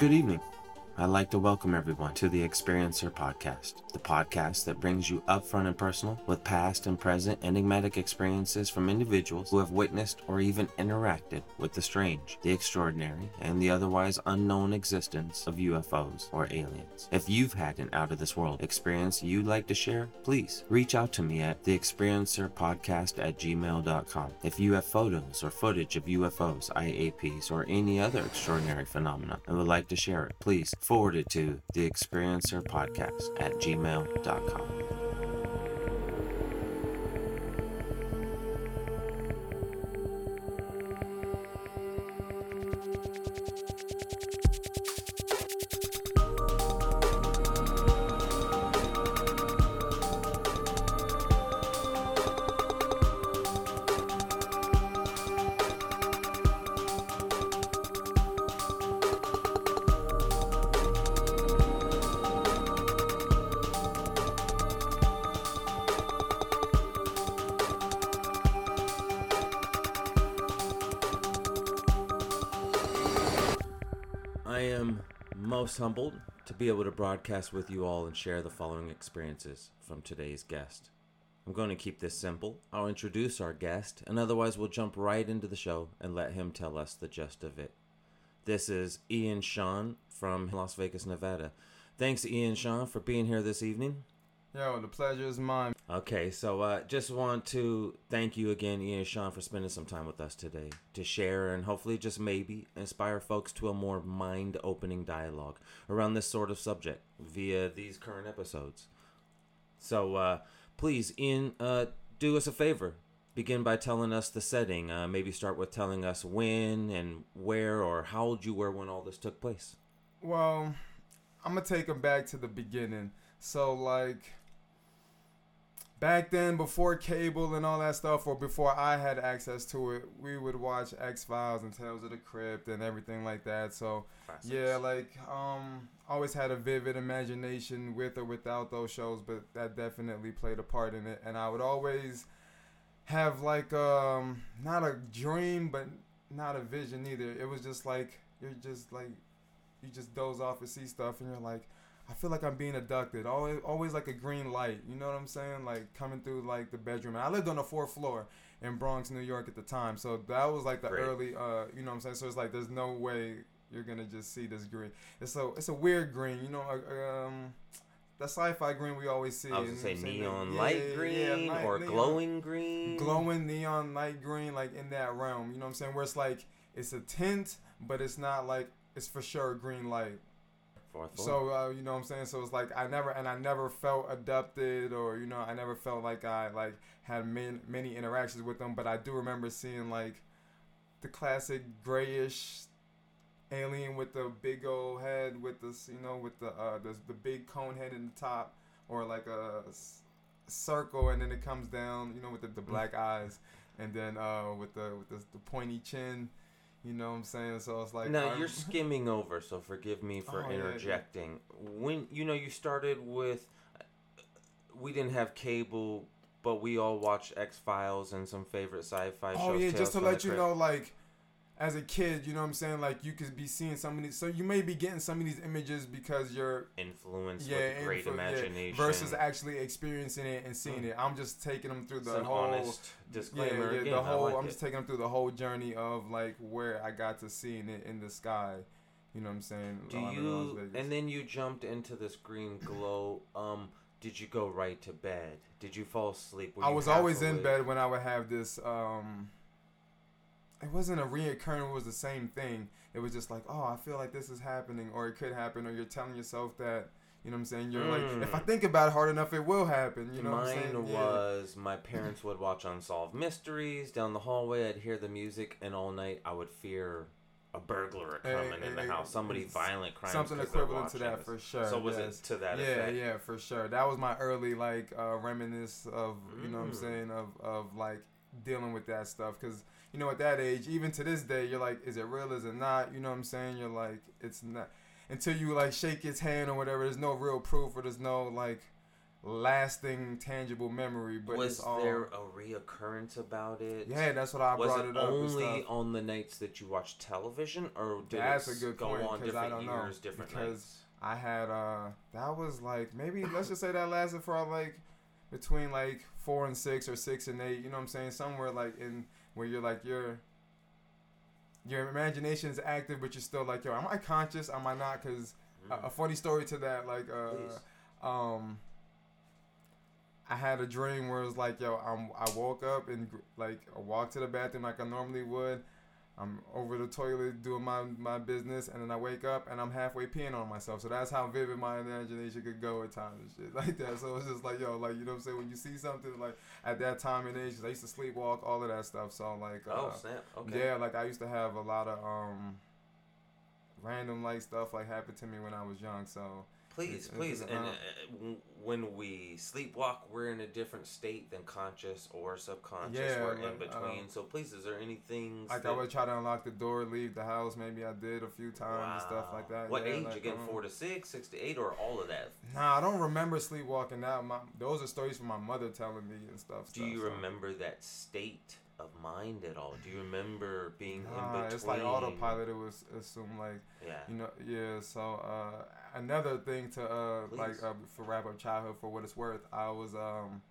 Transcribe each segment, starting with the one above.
Good evening. I'd like to welcome everyone to the Experiencer Podcast, the podcast that brings you upfront and personal with past and present enigmatic experiences from individuals who have witnessed or even interacted with the strange, the extraordinary, and the otherwise unknown existence of UFOs or aliens. If you've had an out of this world experience you'd like to share, please reach out to me at theexperiencerpodcast at gmail.com. If you have photos or footage of UFOs, UAPs, or any other extraordinary phenomena and would like to share it, please forward it to the experiencer podcast at gmail.com. broadcast with you all and share the following experiences from today's guest. I'm going to keep this simple. I'll introduce our guest, and otherwise, we'll jump right into the show and let him tell us the gist of it. This is Ian Sean from Las Vegas, Nevada. Thanks, Ian Sean, for being here this evening. Yo, the pleasure is mine. Okay, so uh, just want to thank you again, Ian and Sean, for spending some time with us today to share and hopefully just maybe inspire folks to a more mind opening dialogue around this sort of subject via these current episodes. So uh, please, Ian, uh, do us a favor. Begin by telling us the setting. Uh, maybe start with telling us when and where or how old you were when all this took place. Well, I'm gonna take them back to the beginning. So like back then before cable and all that stuff or before I had access to it, we would watch X Files and Tales of the Crypt and everything like that. So Classics. yeah, like um always had a vivid imagination with or without those shows, but that definitely played a part in it. And I would always have like um not a dream but not a vision either. It was just like you're just like you just doze off and see stuff and you're like I feel like I'm being abducted. Always, always like a green light. You know what I'm saying? Like coming through like the bedroom. And I lived on the fourth floor in Bronx, New York at the time. So that was like the Great. early. Uh, you know what I'm saying? So it's like there's no way you're gonna just see this green. It's so it's a weird green. You know, uh, um, the sci-fi green we always see. I was gonna say neon Yeah, light yeah, green night- or neon- glowing green. glowing neon light green like in that realm you know what i'm saying where it's like it's a tint but it's not like it's for sure a green light. So uh, you know what i'm saying? So it's like i never and i never felt adopted or you know i never felt like i like had many, many interactions with them but i do remember seeing like the classic grayish alien with the big old head with this you know with the uh the, the big cone head in the top or like a s- circle and then it comes down you know with the, the black eyes and then uh with the with the, the pointy chin you know what i'm saying so it's like now I'm- you're skimming over, so forgive me for Oh, yeah, yeah. interjecting. When you know you started with, we didn't have cable, but we all watched X Files and some favorite sci-fi oh, shows. Oh yeah, Tales just to let you know, like as a kid, you know what I'm saying? Like you could be seeing some of these, so you may be getting some of these images because you're influenced yeah, with great influ- yeah, imagination versus actually experiencing it and seeing it. I'm just taking them through the whole disclaimer. yeah, yeah, again, the whole. Like I'm it. just taking them through the whole journey of like where I got to seeing it in the sky. You know what I'm saying? Do while I'm in Las you? And then you jumped into this green glow. Um, did you go right to bed? Did you fall asleep? I was always in bed when I would have this. um It wasn't a reoccurring; it was the same thing. It was just like, oh, I feel like this is happening, or it could happen, or you're telling yourself that. You know what I'm saying? You're Mm. like, if I think about it hard enough, it will happen. You know what I'm Mine saying? Yeah. was my parents would watch Unsolved Mysteries down the hallway. I'd hear the music, and all night I would fear a burglar Hey, coming in the hey, house, somebody violent crime. Something equivalent to that for sure. So was yes. it to that yeah, effect? yeah, for sure. That was my early like uh, reminisce of you know what I'm Mm. saying of of like dealing with that stuff because you know at that age, even to this day, you're like, is it real? Is it not? You know what I'm saying? You're like, it's not until you like shake his hand or whatever. There's no real proof or there's no like lasting, tangible memory. But was it's all, there a reoccurrence about it? Yeah, that's what I was brought it, it, up. only on the nights that you watched television, or did That's it a good go point, on different I don't know, years, different because nights? I had uh that was like maybe let's just say that lasted for like between like four and six or six and eight. You know what I'm saying? Somewhere like in where you're like your your imagination is active, but you're still like, yo, am I conscious? Am I not? Because Mm. a, a funny story to that, like uh, um. I had a dream where it was like, yo, I'm, I woke up and like I walked to the bathroom like I normally would. I'm over the toilet doing my, my business, and then I wake up and I'm halfway peeing on myself. So that's how vivid my imagination could go at times and shit like that. So it's just like, yo, like you know what I'm saying? When you see something like at that time and age, I used to sleepwalk, all of that stuff. So like, uh, oh snap! Okay. yeah, like I used to have a lot of um random like stuff like happen to me when I was young. So Please, please, and uh, uh, when we sleepwalk, we're in a different state than conscious or subconscious. Yeah, we're in between. um, so please, is there anything? like I would try to unlock the door, leave the house. Maybe I did a few times and stuff like that. What yeah, age like, again? um, Four to six, six to eight, or all of that? Nah, I don't remember sleepwalking out. My those are stories from my mother telling me and stuff. Do you so. remember that state of mind at all? Do you remember being in Nah, between? it's like autopilot. It was assumed like Yeah. you know yeah. So uh, another thing to uh, like uh, for wrap up childhood for what it's worth, I was um,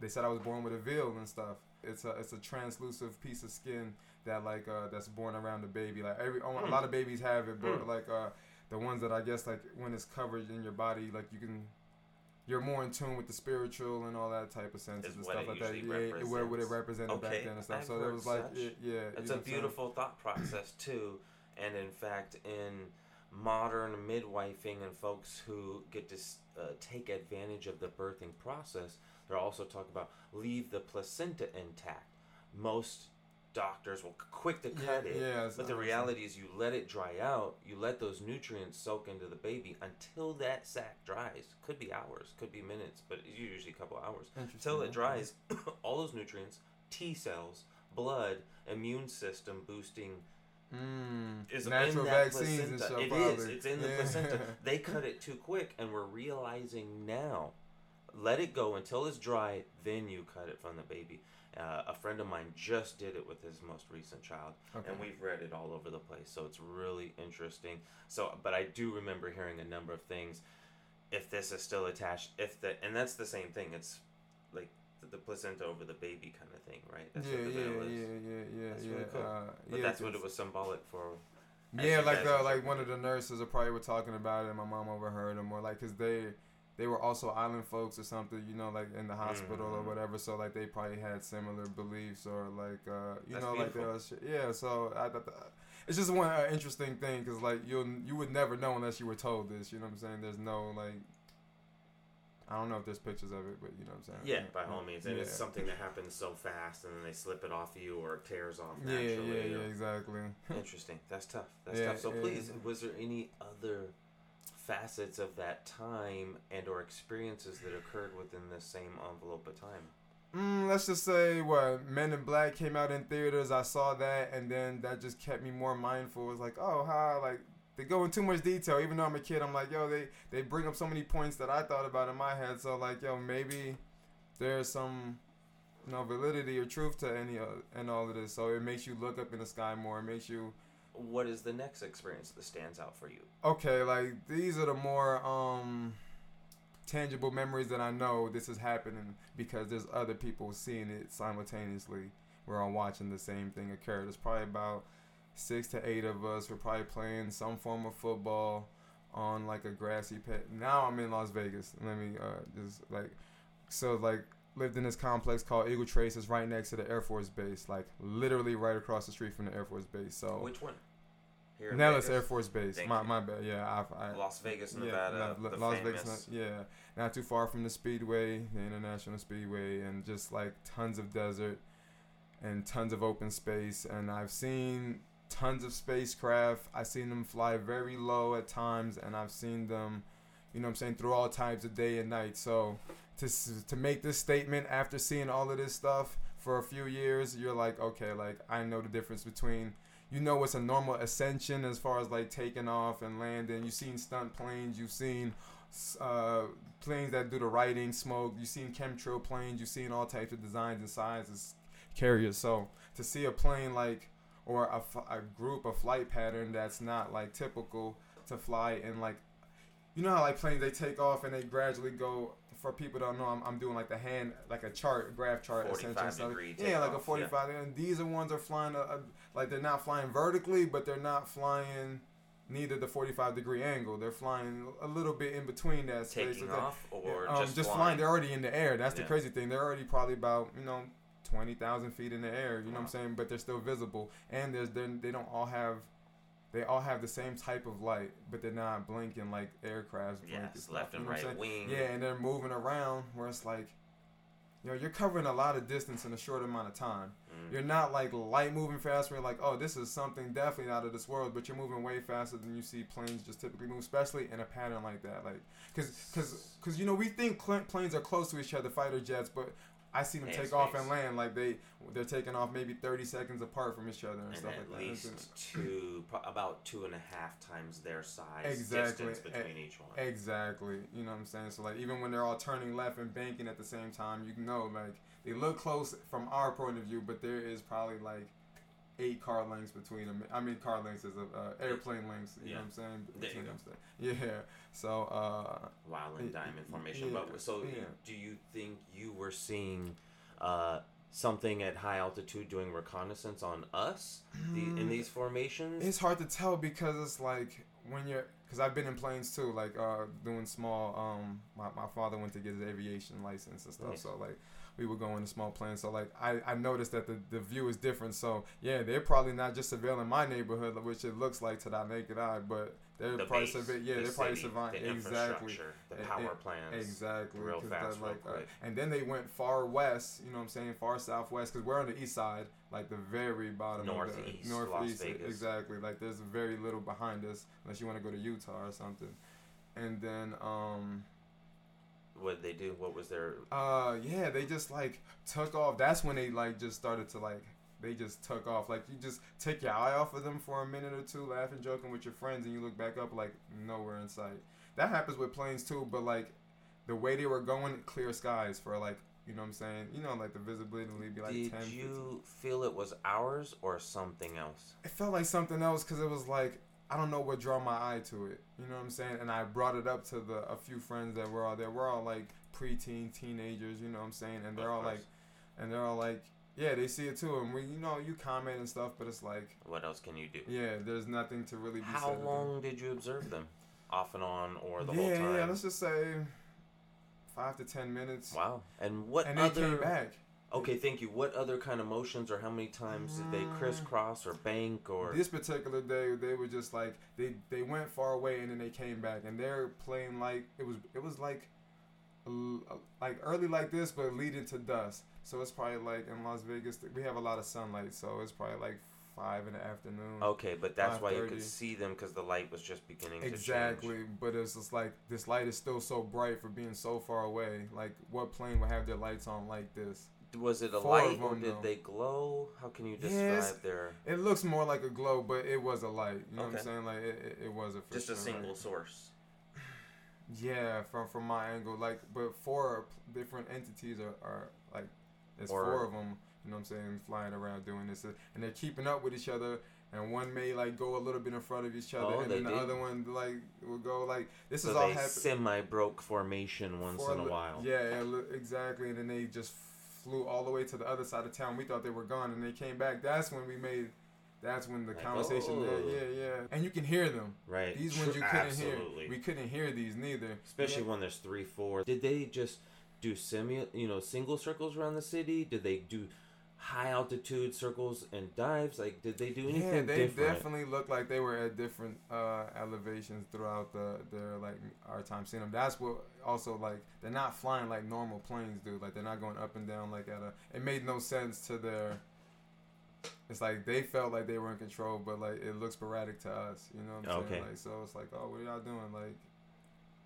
they said I was born with a veil and stuff. It's a it's a translucent piece of skin that like uh, that's born around the baby. Like every a Hmm. lot of babies have it, but Hmm. like uh, the ones that I guess like when it's covered in your body, like you can. You're more in tune with the spiritual and all that type of senses Is and stuff like that. Yeah, where would it represents. represented back then and stuff. I've so it was like, it, yeah, It's a beautiful thought process too, and in fact, in modern midwifing and folks who get to uh, take advantage of the birthing process, they're also talking about leave the placenta intact. Most doctors will quick to cut yeah, it, yeah, but the reality is you let it dry out. You let those nutrients soak into the baby until that sac dries. Could be hours, could be minutes, but it's usually a couple hours until it dries, all those nutrients, T cells, blood, immune system boosting Mm, is natural in that vaccines placenta. stuff. It is. It's in the Yeah. placenta. They cut it too quick, and we're realizing now. Let it go until it's dry, then you cut it from the baby. Uh, a friend of mine just did it with his most recent child, Okay. and we've read it all over the place. So it's really interesting. So, but I do remember hearing a number of things. If this is still attached, if the and that's the same thing. It's like the, the placenta over the baby kind of thing, right? That's yeah, what the yeah, veil yeah, is. yeah, yeah, That's yeah. really cool. Uh, But yeah, that's what it was symbolic for. Yeah, like the like one of the nurses probably were talking about it, and my mom overheard them, or like, cause they they were also island folks or something, you know, like in the hospital or Mhm. whatever. So like they probably had similar beliefs or like uh, you That's know like beautiful. uh, shit. yeah. So I thought it's just one uh, interesting thing because like you you would never know unless you were told this. You know what I'm saying? There's no like. I don't know if there's pictures of it, but you know what I'm saying. Yeah, by all means, and it's something that happens so fast, and then they slip it off you, or it tears off Yeah, naturally. yeah, or- yeah, exactly. Interesting. That's tough. That's Yeah, tough. So yeah, please, yeah. was there any other facets of that time and or experiences that occurred within the same envelope of time? Mm, let's just say what Men in Black came out in theaters. I saw that, and then that just kept me more mindful. It was like, oh, how like they go in too much detail. Even though I'm a kid, I'm like, yo, they they bring up so many points that I thought about in my head. So like, yo, maybe there's some you know validity or truth to any of and all of this. So it makes you look up in the sky more. It makes you What is the next experience that stands out for you? okay. Like these are the more um tangible memories that I know this is happening because there's other people seeing it simultaneously. We're all watching the same thing occur. There's probably about six to eight of us. We're probably playing some form of football on like a grassy pit. Now I'm in Las Vegas. Let me uh just like so like lived in this complex called Eagle Trace. It's right next to the Air Force Base, like literally right across the street from the Air Force Base. So Which one? Here in Nellis Vegas? Air Force Base. Thank my you. my bad. Yeah, I, I Las Vegas, yeah, Nevada. La- the Las famous. Vegas. yeah, not too far from the Speedway, the International Speedway, and just like tons of desert and tons of open space. And I've seen tons of spacecraft. I've seen them fly very low at times, and I've seen them, you know, what I'm saying through all times of day and night. So to to make this statement after seeing all of this stuff for a few years, you're like, okay, like I know the difference between you know it's a normal ascension as far as like taking off and landing. You've seen stunt planes, you've seen uh, planes that do the writing, smoke. You've seen chemtrail planes, you've seen all types of designs and sizes, carriers. So to see a plane like or a, a group, a flight pattern that's not like typical to fly in like you know how like planes they take off and they gradually go for people don't know I'm, I'm doing like the hand like a chart graph chart essentially yeah like a 45 yeah. and these are ones are flying a, a, like they're not flying vertically but they're not flying neither the 45 degree angle they're flying a little bit in between that space taking off or um, just, just flying. flying. they're already in the air that's yeah. the crazy thing they're already probably about you know 20,000 feet in the air you know wow. what I'm saying but they're still visible and there's they don't all have they all have the same type of light, but they're not blinking like aircrafts. Yes, left and right wing. Yeah, and they're moving around where it's like, you know, you're covering a lot of distance in a short amount of time. Mm. You're not like light moving fast where you're like, oh, this is something definitely out of this world, but you're moving way faster than you see planes just typically move, especially in a pattern like that. Like, cause, cause, cause you know, we think planes are close to each other, fighter jets, but I see them take off and land like they they're taking off maybe thirty seconds apart from each other and, and stuff like that. at least two, about two and a half times their size exactly. distance between e- each one. Exactly. You know what I'm saying? So like even when they're all turning left and banking at the same time, you know like they look close from our point of view, but there is probably like eight car lengths between them. I mean, car lengths is a uh, airplane lengths. You yeah. know what I'm saying? Between them. Yeah. So. Uh, Wild and diamond formation. Yeah, but so, yeah. do you think you were seeing uh, something at high altitude doing reconnaissance on us the, in mm. these formations? It's hard to tell because it's like when you're because I've been in planes too, like uh, doing small. Um, my, my father went to get his aviation license and stuff, so like we would go in a small plane. So like I, I noticed that the, the view is different. So yeah, they're probably not just surveilling my neighborhood, which it looks like to that naked eye, but they're the probably surve- yeah, the they're probably surveying exactly the power plants exactly real fast, like, real uh, and then they went far west. You know what I'm saying? Far southwest because we're on the east side, like the very bottom northeast, of the, northeast, exactly. Like there's very little behind us unless you want to go to Utah or something, and then um what they do? What was their? Uh, yeah, they just like took off. That's when they like just started to like they just took off. Like you just take your eye off of them for a minute or two, laughing, joking with your friends, and you look back up like nowhere in sight. That happens with planes too, but like the way they were going, clear skies for like you know what I'm saying? You know, like the visibility would be like Did 10. Did you 15. feel it was ours or something else? It felt like something else because it was like I don't know what draw my eye to it. You know what I'm saying? And I brought it up to the a few friends that were all there. We're all like preteen teenagers. You know what I'm saying? And they're all like, and they're all like, yeah, they see it too. And we, you know, you comment and stuff, but it's like, what else can you do? Yeah, there's nothing to really be. How long did you observe them? Off and on, or the yeah, whole time? Yeah, let's just say five to ten minutes. Wow. And what and other? they came back. Okay, thank you. What other kind of motions or how many times did they mm. crisscross or bank or this particular day they were just like they they went far away and then they came back and they're playing like it was it was like like early like this but leading to dusk. So it's probably like in Las Vegas we have a lot of sunlight so it's probably like five in the afternoon. Okay, but that's why you could see them because the light was just beginning to exactly, but it's just like this light is still so bright for being so far away. Like, what plane would have their lights on like this? Was it a Four light or did though. they glow? How can you describe yes, their? It looks more like a glow, but it was a light. You know okay. what I'm saying? Like it, it, it was a just a single source. Yeah, from from my angle, like, but four different entities are, are like, there's or, four of them. You know what I'm saying? Flying around doing this, uh, and they're keeping up with each other. And one may like go a little bit in front of each other, oh, and then the did? other one like will go like this so is all happening. Semi broke formation once in a while. Yeah, exactly. And then they just flew all the way to the other side of town. We thought they were gone, and they came back. That's when we made. That's when the like, conversation. Oh. Yeah, yeah, yeah. And you can hear them. Right. These ones you couldn't Absolutely. hear. We couldn't hear these neither. Especially yeah. when there's three, four. Did they just do semi, you know, single circles around the city? Did they do high altitude circles and dives? Like, did they do anything Yeah, they different? definitely looked like they were at different uh, elevations throughout the their like our time seeing them. That's what also like they're not flying like normal planes do. Like they're not going up and down like at a. It made no sense to their. It's like they felt like they were in control, but like it looks sporadic to us. You know what I'm okay. saying? Like so, it's like, oh, what are y'all doing? Like,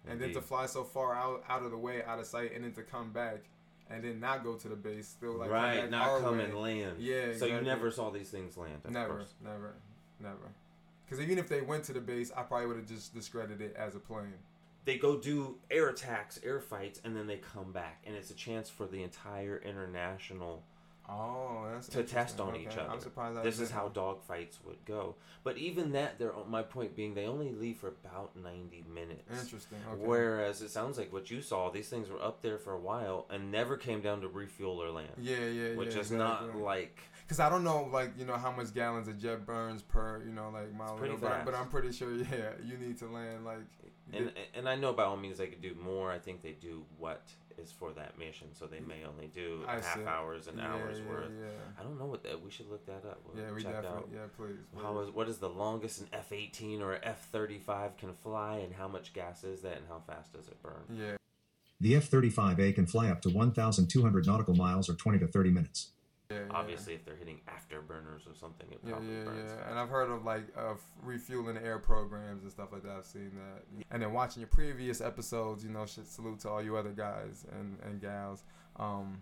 and then to fly so far out out of the way, out of sight, and then to come back and then not go to the base. Still like right, not come way. and land. Yeah. Exactly. So you never saw these things land. never, course. never, never. Because even if they went to the base, I probably would have just discredited it as a plane. They go do air attacks, air fights, and then they come back, and it's a chance for the entire international Oh, that's to test on okay. each other. I'm surprised. this is how dog fights would go. But even that, they're my point being, they only leave for about ninety minutes. Interesting. Okay. Whereas it sounds like what you saw, these things were up there for a while and never came down to refuel or land. Yeah, yeah, Which yeah, is exactly. not like. Because I don't know, like you know, how much gallons of jet burns per, you know, like mile. Pretty but, but I'm pretty sure, yeah, you need to land like. And and I know by all means they could do more. I think they do what is for that mission, so they may only do I half see. hours and yeah, hours yeah, worth. Yeah. I don't know what that. We should look that up. We'll yeah, we definitely. Out. Yeah, please. How is what is the longest an F eighteen or F thirty five can fly, and how much gas is that, and how fast does it burn? Yeah. The F thirty five A can fly up to one thousand two hundred nautical miles or twenty to thirty minutes. Yeah, Obviously, if they're hitting afterburners or something, it yeah, probably yeah, burns. Yeah, and I've heard of like of refueling air programs and stuff like that. I've seen that, and then watching your previous episodes, you know, shit, salute to all you other guys and and gals. Um,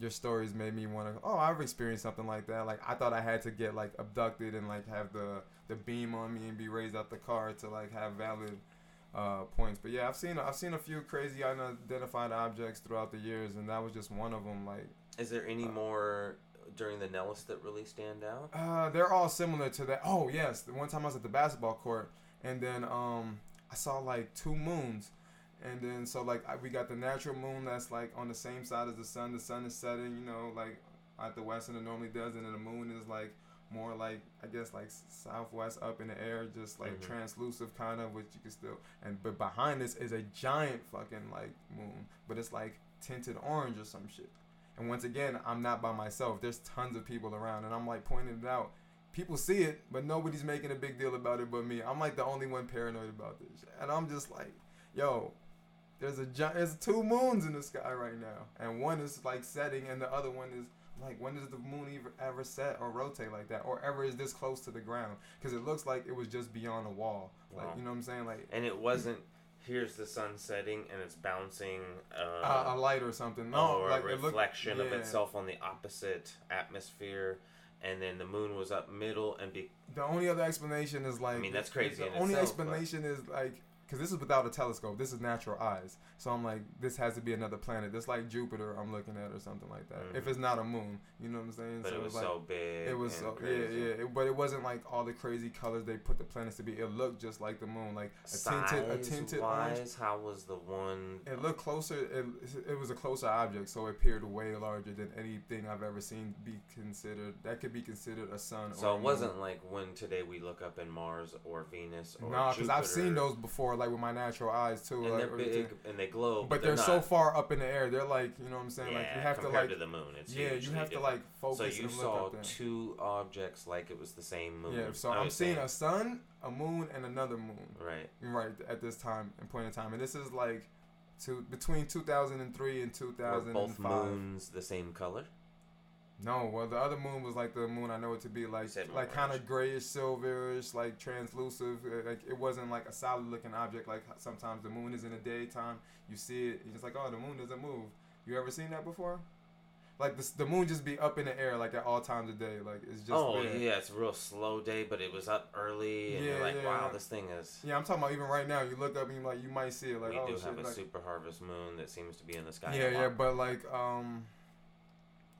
your stories made me want to. Oh, I've experienced something like that. Like I thought I had to get like abducted and like have the the beam on me and be raised out the car to like have valid uh, points. But yeah, I've seen I've seen a few crazy unidentified objects throughout the years, and that was just one of them. Like is there any uh, more during the Nellis that really stand out? Uh, they're all similar to that. Oh yes, the one time I was at the basketball court, and then um, I saw like two moons, and then so like I, we got the natural moon that's like on the same side as the sun. The sun is setting, you know, like at the west and it normally does, and then the moon is like more like I guess like southwest up in the air, just like mm-hmm. translucent kind of, which you can still and but behind this is a giant fucking like moon, but it's like tinted orange or some shit. And once again, I'm not by myself. There's tons of people around, and I'm like pointing it out. People see it, but nobody's making a big deal about it but me. I'm like the only one paranoid about this, and I'm just like, yo, there's a there's two moons in the sky right now, and one is like setting, and the other one is like when does the moon ever, ever set or rotate like that, or ever is this close to the ground? Because it looks like it was just beyond a wall, like you know what I'm saying, like. And it wasn't here's the sun setting and it's bouncing uh, uh, a light or something. No, or like a reflection looked, yeah. of itself on the opposite atmosphere. And then the moon was up middle, and be- the only other explanation is like I mean that's crazy. The only itself, explanation but... is like because this is without a telescope. This is natural eyes. So I'm like, this has to be another planet. This like Jupiter I'm looking at or something like that. Mm-hmm. If it's not a moon, you know what I'm saying? But so it was, like, so big. It was so crazy. yeah, yeah. It, but it wasn't like all the crazy colors they put the planets to be. It looked just like the moon, like a Size tinted, a tinted wise, orange. How was the one? It looked closer. It, it was a closer object, so it appeared way larger than anything I've ever seen be considered. That could be considered a sun. So it wasn't like when today we look up in Mars or Venus or. No, because I've seen those before, like with my natural eyes too. And like, they're big and they glow, but, but they're, they're so far up in the air. They're like, you know what I'm saying? Yeah, like you have to compared like to the moon. It's yeah, you have different. to like focus. So you saw two objects like it was the same moon. Yeah, so I'm seeing a sun, a moon, and another moon. Right. Right at this time and point in time, and this is like, to between 2003 and 2005. Were both moons the same color? No, well the other moon was like the moon I know it to be like like kind of grayish silverish, like translucent. Uh, like it wasn't like a solid looking object like sometimes the moon is in the daytime. You see it, you're just like, oh, the moon doesn't move. You ever seen that before? Like the, the moon just be up in the air like at all times of day. Like it's just. Oh there. yeah, it's a real slow day, but it was up early, and yeah, you're like, yeah. wow, this thing is. Yeah, I'm talking about even right now. You look up and you like you might see it like. We oh, do shit, have a like, super harvest moon that seems to be in the sky. Yeah, yeah, but like um.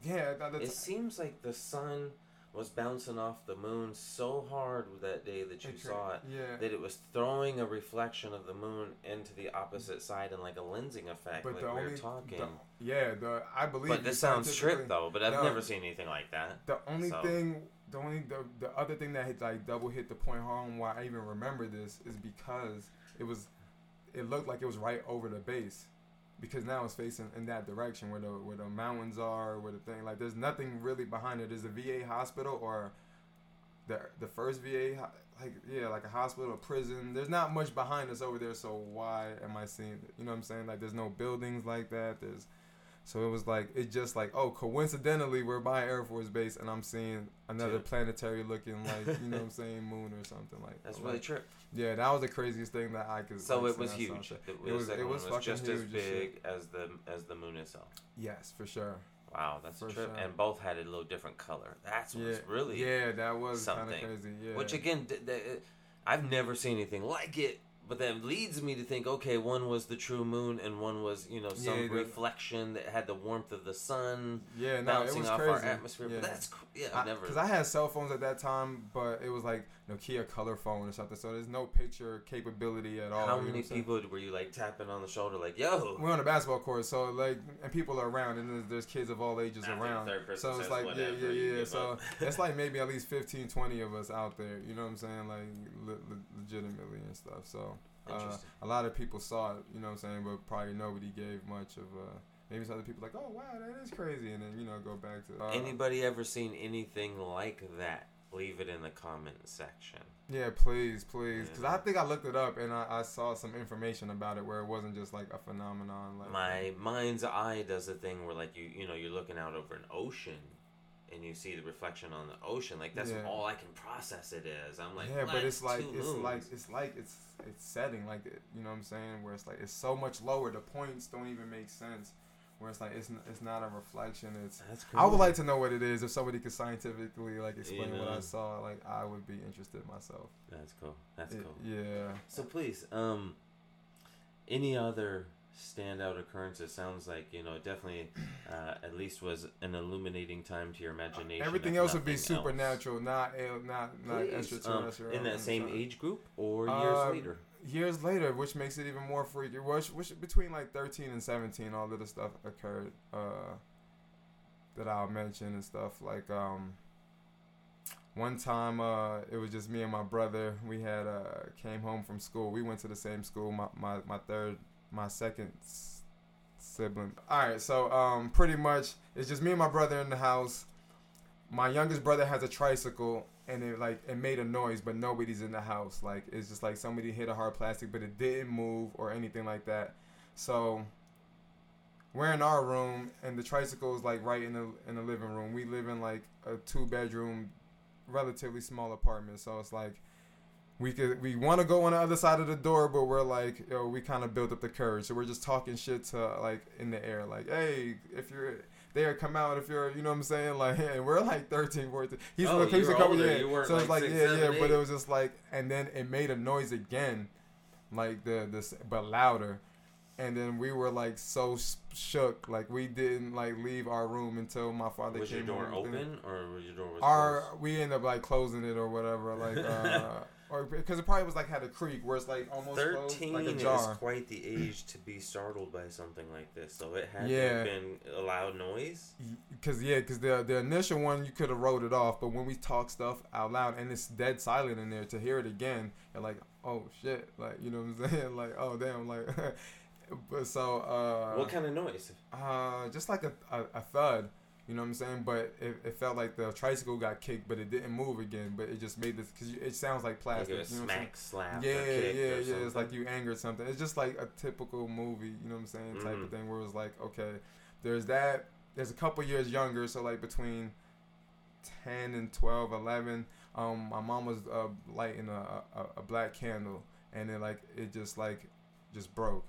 Yeah, that, it seems like the sun was bouncing off the moon so hard that day that you saw it yeah. that it was throwing a reflection of the moon into the opposite side and like a lensing effect but like the we only, were talking the, yeah the i believe but this sounds trip though but i've never seen anything like that the only so. thing the only the, the other thing that hit like double hit the point home why i even remember this is because it was it looked like it was right over the base because now it's facing in that direction where the where the mountains are, where the thing like there's nothing really behind it. There's a VA hospital or the the first VA like yeah like a hospital, a prison. There's not much behind us over there. So why am I seeing? You know what I'm saying? Like there's no buildings like that. There's So it was like it just like oh coincidentally we're by Air Force Base and I'm seeing another Dude. planetary looking like you know what I'm saying moon or something like That's like, really true. yeah that was the craziest thing that I could So like, it was say I huge. It was- it was was fucking just as huge as big as the as the moon itself. yes for sure Wow, that's a trip. sure. And both had a little different color. That's yeah what's really yeah that was kind of something. crazy yeah Which again, th- th- I've never seen anything like it. But that leads me to think, okay, one was the true moon, and one was, you know, some Yeah, reflection that had the warmth of the sun yeah no it bouncing was off crazy our atmosphere. yeah. But that's, cr- yeah, I've never. Because I, had cell phones at that time, but it was like Nokia color phone or something. So there's no picture capability at all. how you know many saying? people were you like tapping on the shoulder, like, yo? We're on a basketball court, so like, and people are around, and there's, there's kids of all ages After around. So it's like, yeah, yeah, yeah. So it's like maybe at least 15, 20 of us out there. You know what I'm saying? Like, le- le- legitimately and stuff. So uh, a lot of people saw it. You know what I'm saying? But probably nobody gave much of. Uh, maybe some other people like, oh wow, that is crazy, and then you know go back to. Uh, Anybody ever seen anything like that? Leave it in the comment section. Yeah, please, please, because Yeah. I think I looked it up and I, I saw some information about it where it wasn't just like a phenomenon. Like My mind's eye does a thing where, like, you you know, you're looking out over an ocean. And you see the reflection on the ocean, like that's Yeah. all I can process it is. I'm like, yeah, but what? it's like it's moons. like it's like it's it's setting like it, you know what I'm saying? Where it's like it's so much lower. The points don't even make sense. Where it's like it's it's not a reflection. It's That's I would like to know what it is. If somebody could scientifically like explain what know. I saw, like I would be interested myself. That's cool. That's It- cool. Yeah. So please, um, any other standout occurrences? It sounds like you know definitely uh, at least was an illuminating time to your imagination. Everything else would be else. supernatural, not not not Please, um, extraterrestrial. in that same age group or years Uh, later. years later, which makes it even more freaky. Which, which between like thirteen and seventeen, all of this stuff occurred. Uh, that I'll mention and stuff like um. One time, uh, it was just me and my brother. We had uh came home from school. We went to the same school. My my, my third, my second sibling. All right, so um, pretty much it's just me and my brother in the house. My youngest brother has a tricycle, and it like it made a noise, but nobody's in the house. Like it's just like somebody hit a hard plastic, but it didn't move or anything like that. So we're in our room, and the tricycle is like right in the in the living room. We live in like a two bedroom, relatively small apartment, so it's like we could we want to go on the other side of the door, but we're like, yo, we kind of built up the courage, so we're just talking shit to like in the air, like, hey, if you're there, come out. If you're, you know what I'm saying, like, and we're like 13, 14. He's Oh, he's a couple, older. yeah. You weren't, so it's like, like, six, yeah, seven, yeah, but it was just like, and then it made a noise again, like the this, but louder. And then we were like so shook, like we didn't like leave our room until my father Was your came door home. Then- open or was your door was our closed? we ended up like closing it or whatever, like uh, or because it probably was like had a creak where it's like almost closed, Thirteen like a is quite the age to be startled by something like this, so it had to Yeah. have been a loud noise. Because yeah, because the the initial one you could have wrote it off, but when we talk stuff out loud and it's dead silent in there, to hear it again, you're like, oh shit, like you know what I'm saying, like oh damn, like. but so uh, what kind of noise? uh, just like a, a, a thud, you know what I'm saying? But it, it felt like the tricycle got kicked, but it didn't move again. But it just made this because it sounds like plastic. you know smack, slap, Yeah, yeah, yeah. It's like you angered something. It's just like a typical movie, you know what I'm saying, type Mhm. of thing. Where it was like, okay, there's that. There's a couple years younger, so like between ten and 12, 11, Um, my mom was uh, lighting a, a a black candle, and then like it just like just broke.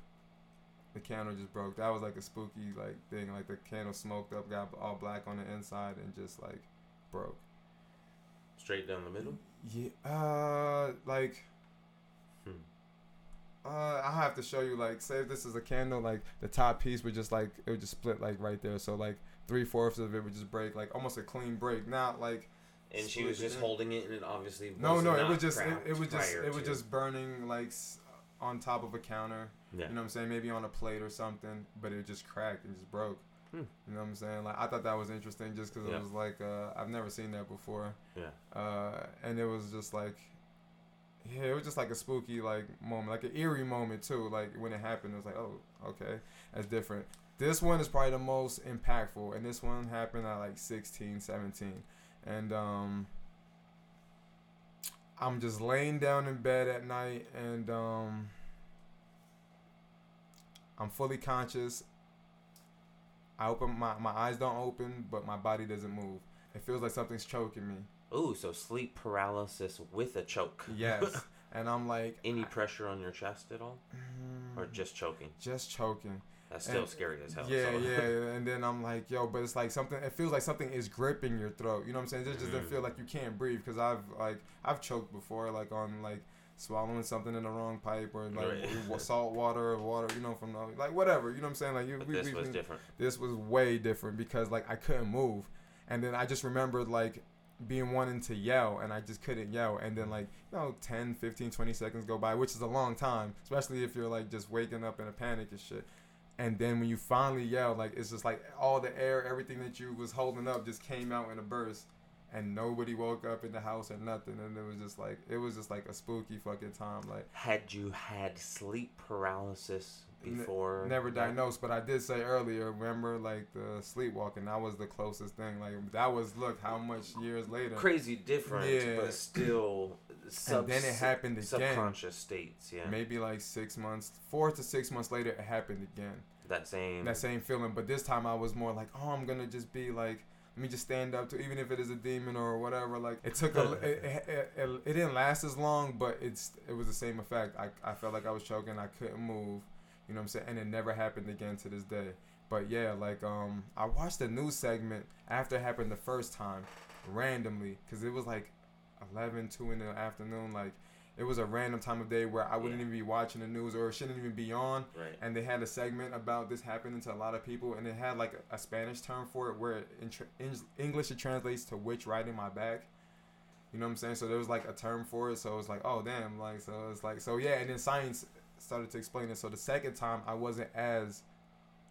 The candle just broke. That was like a spooky like thing. Like the candle smoked up, got all black on the inside, and just like broke. Straight down the middle. Yeah, uh, like, Hmm. uh, I have to show you. Like, say if this is a candle, like the top piece would just like it would just split like right there. So like three fourths of it would just break, like almost a clean break. Not like And she was just it. holding it, and it obviously no, was no. It was just it, it was just it was to- just burning like on top of a counter. Yeah. You know what I'm saying? Maybe on a plate or something, but it just cracked and just broke. Hmm. You know what I'm saying? Like I thought that was interesting just because Yeah. it was like uh, I've never seen that before. Yeah. Uh, and it was just like, yeah, it was just like a spooky like moment, like an eerie moment too. Like when it happened, it was like, oh, okay, that's different. This one is probably the most impactful, and this one happened at like 16, 17, and um. I'm just laying down in bed at night and um I'm fully conscious. I open my my eyes don't open, but my body doesn't move. It feels like something's choking me. Ooh, so sleep paralysis with a choke. Yes. and I'm like any pressure on your chest at all, or mm, just choking? just choking. That's still And- scary as hell. Yeah, so. yeah, and then I'm like, yo, but it's like something. It feels like something is gripping your throat. You know what I'm saying? It just doesn't Mm. feel like you can't breathe because I've like I've choked before, like on like swallowing something in the wrong pipe or like Right. salt water or water, you know, from the, like whatever. You know what I'm saying? Like you, we, this we, was we- different. this was way different because like I couldn't move, and then I just remembered like being wanting to yell and I just couldn't yell and then mm. like you know 10 15 20 seconds go by which is a long time especially if you're like just waking up in a panic and shit and then when you finally yell like it's just like all the air everything that you was holding up just came out in a burst and nobody woke up in the house or nothing and it was just like it was just like a spooky fucking time like Had you had sleep paralysis N- before? never that? diagnosed but i did say earlier remember like the sleepwalking that was the closest thing like that was look how much years later Crazy different, Yeah. but still. Sub- then it happened again. Subconscious states, yeah. maybe like six months four to six months later it happened again That same. that same feeling but this time i was more like oh i'm gonna just be like me just stand up to even if it is a demon or whatever like it took a it, it, it, it, didn't last as long but it's it was the same effect. I, I felt like i was choking i couldn't move you know what i'm saying? And it never happened again to this day. But yeah like um i watched a news segment after it happened the first time randomly because it was like 11 2 in the afternoon like it was a random time of day where i wouldn't Yeah. even be watching the news or it shouldn't even be on right. and they had a segment about this happening to a lot of people, and it had like a, a Spanish term for it, where in, tr- in English it translates to "witch riding my back." You know what I'm saying? So there was like a term for it. So it was like, oh damn, like so it's like so yeah. And then science started to explain it. So the second time I wasn't as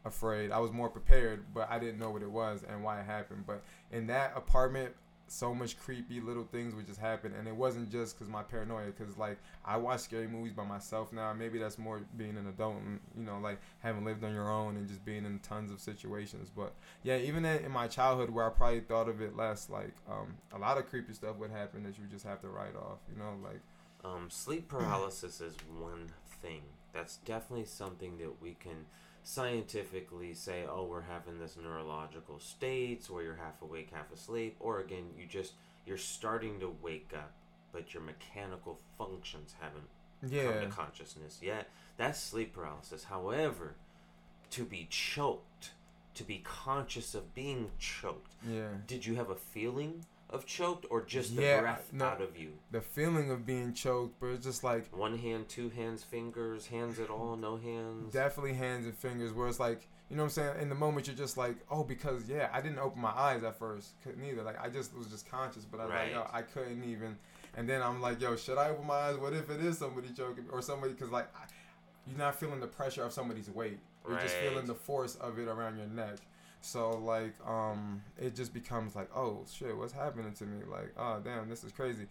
afraid. I was more prepared, but I didn't know what it was and why it happened. But in that apartment, so much creepy little things would just happen, and it wasn't just because my paranoia. Because like I watch scary movies by myself now. Maybe that's more being an adult, and you know, like having lived on your own and just being in tons of situations. But yeah, even in, my childhood, where I probably thought of it less, like um, a lot of creepy stuff would happen that you just have to write off. You know, like Um, sleep paralysis is one thing. That's definitely something that we can scientifically say, oh, we're having this neurological states where you're half awake, half asleep, or again, you just you're starting to wake up, but your mechanical functions haven't yeah, come to consciousness yet. That's sleep paralysis. However, to be choked, to be conscious of being choked, yeah. did you have a feeling of choked or just the Yeah, breath no. out of you? The feeling of being choked, but it's just like One hand, two hands, fingers, hands at all, no hands. definitely hands and fingers where it's like you know what i'm saying in the moment you're just like oh because yeah i didn't open my eyes at first couldn't either like i just was just conscious but i was like yo, i couldn't even and then i'm like yo should i open my eyes what if it is somebody choking or somebody because like I, you're not feeling the pressure of somebody's weight you're just feeling the force of it around your neck so like um it just becomes like oh shit what's happening to me like oh damn this is crazy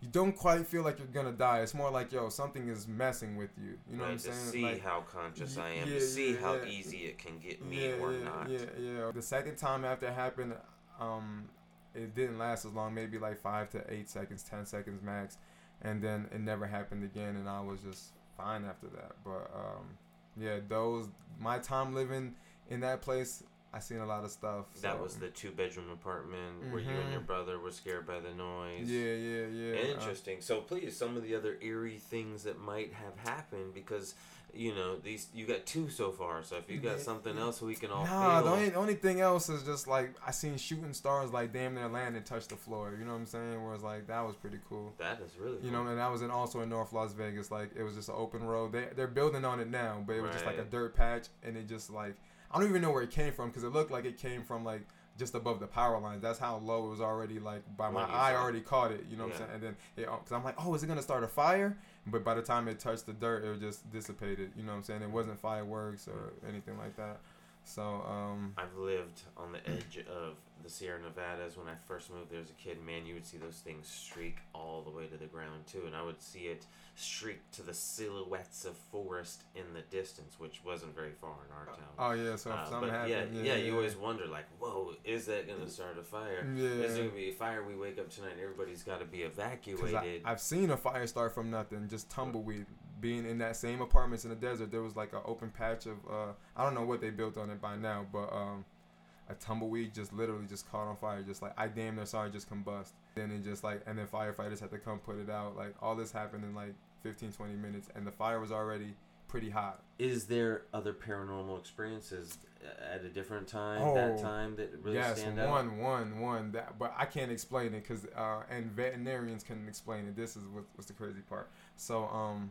you don't quite feel like you're gonna die. It's more like, yo, something is messing with you. You know what I'm to saying? see like, how conscious I am, yeah, to see yeah, how yeah. easy it can get me or not. Yeah, yeah. The second time after it happened, um, it didn't last as long. Maybe like five to eight seconds, ten seconds max, and then it never happened again, and I was just fine after that. But um, yeah, those my time living in that place, I seen a lot of stuff. That was the two bedroom apartment where you and your Mhm. brother were scared by the noise. Yeah, yeah, yeah. uh, Interesting. So please, some of the other eerie things that might have happened because you know these you got two so far. So if you got Yeah, something yeah. else we can all Nah, feel. the only, only thing else is just like I seen shooting stars like damn near land and touch the floor. You know what I'm saying? Where it's like that was pretty cool. that is really You know, and that was in also in North Las Vegas. Like it was just an open road. They they're building on it now, but it was just like a dirt patch, and it just like I don't even know where it came from because it looked like it came from like just above the power lines. That's how low it was already. Like by my eye already caught it. You know what Yeah. I'm saying? And then it uh, because I'm like, oh, is it gonna start a fire? But by the time it touched the dirt, it just dissipated. You know what I'm saying? It wasn't fireworks or anything like that. So um, I've lived on the edge of the Sierra Nevadas when I first moved there as a kid. Man, you would see those things streak all the way to the ground too, and I would see it streak to the silhouettes of forest in the distance, which wasn't very far in our town. oh yeah, so if Uh, something but yeah, happened, yeah, you always wonder like, whoa, is that gonna start a fire? Is there gonna be a fire? We wake up tonight, everybody's got to be evacuated. I, I've seen a fire start from nothing, just tumbleweed. Being in that same apartments in the desert, there was like an open patch of uh, I don't know what they built on it by now, but um, a tumbleweed just literally just caught on fire, just like I damn near saw it just combust. Then it just like and then firefighters had to come put it out. Like all this happened in like 15, 20 minutes, and the fire was already pretty hot. Is there other paranormal experiences at a different time, that Oh, time that really yes, stand out? one, one, one. That, but I can't explain it because uh, and veterinarians can explain it. This is what, what's the crazy part. So um,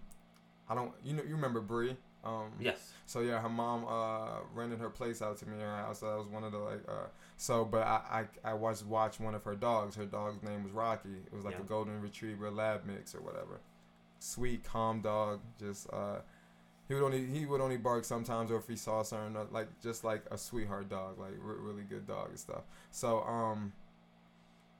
I don't. You know, you remember Bree? Um, Yes. So yeah, her mom uh rented her place out to me. Her house. That was one of the like. Uh, so, but I I I watched watch one of her dogs. Her dog's name was Rocky. It was like Yeah. a golden retriever lab mix or whatever. Sweet, calm dog. Just uh, he would only he would only bark sometimes, or if he saw something like just like a sweetheart dog, like re- really good dog and stuff. So um.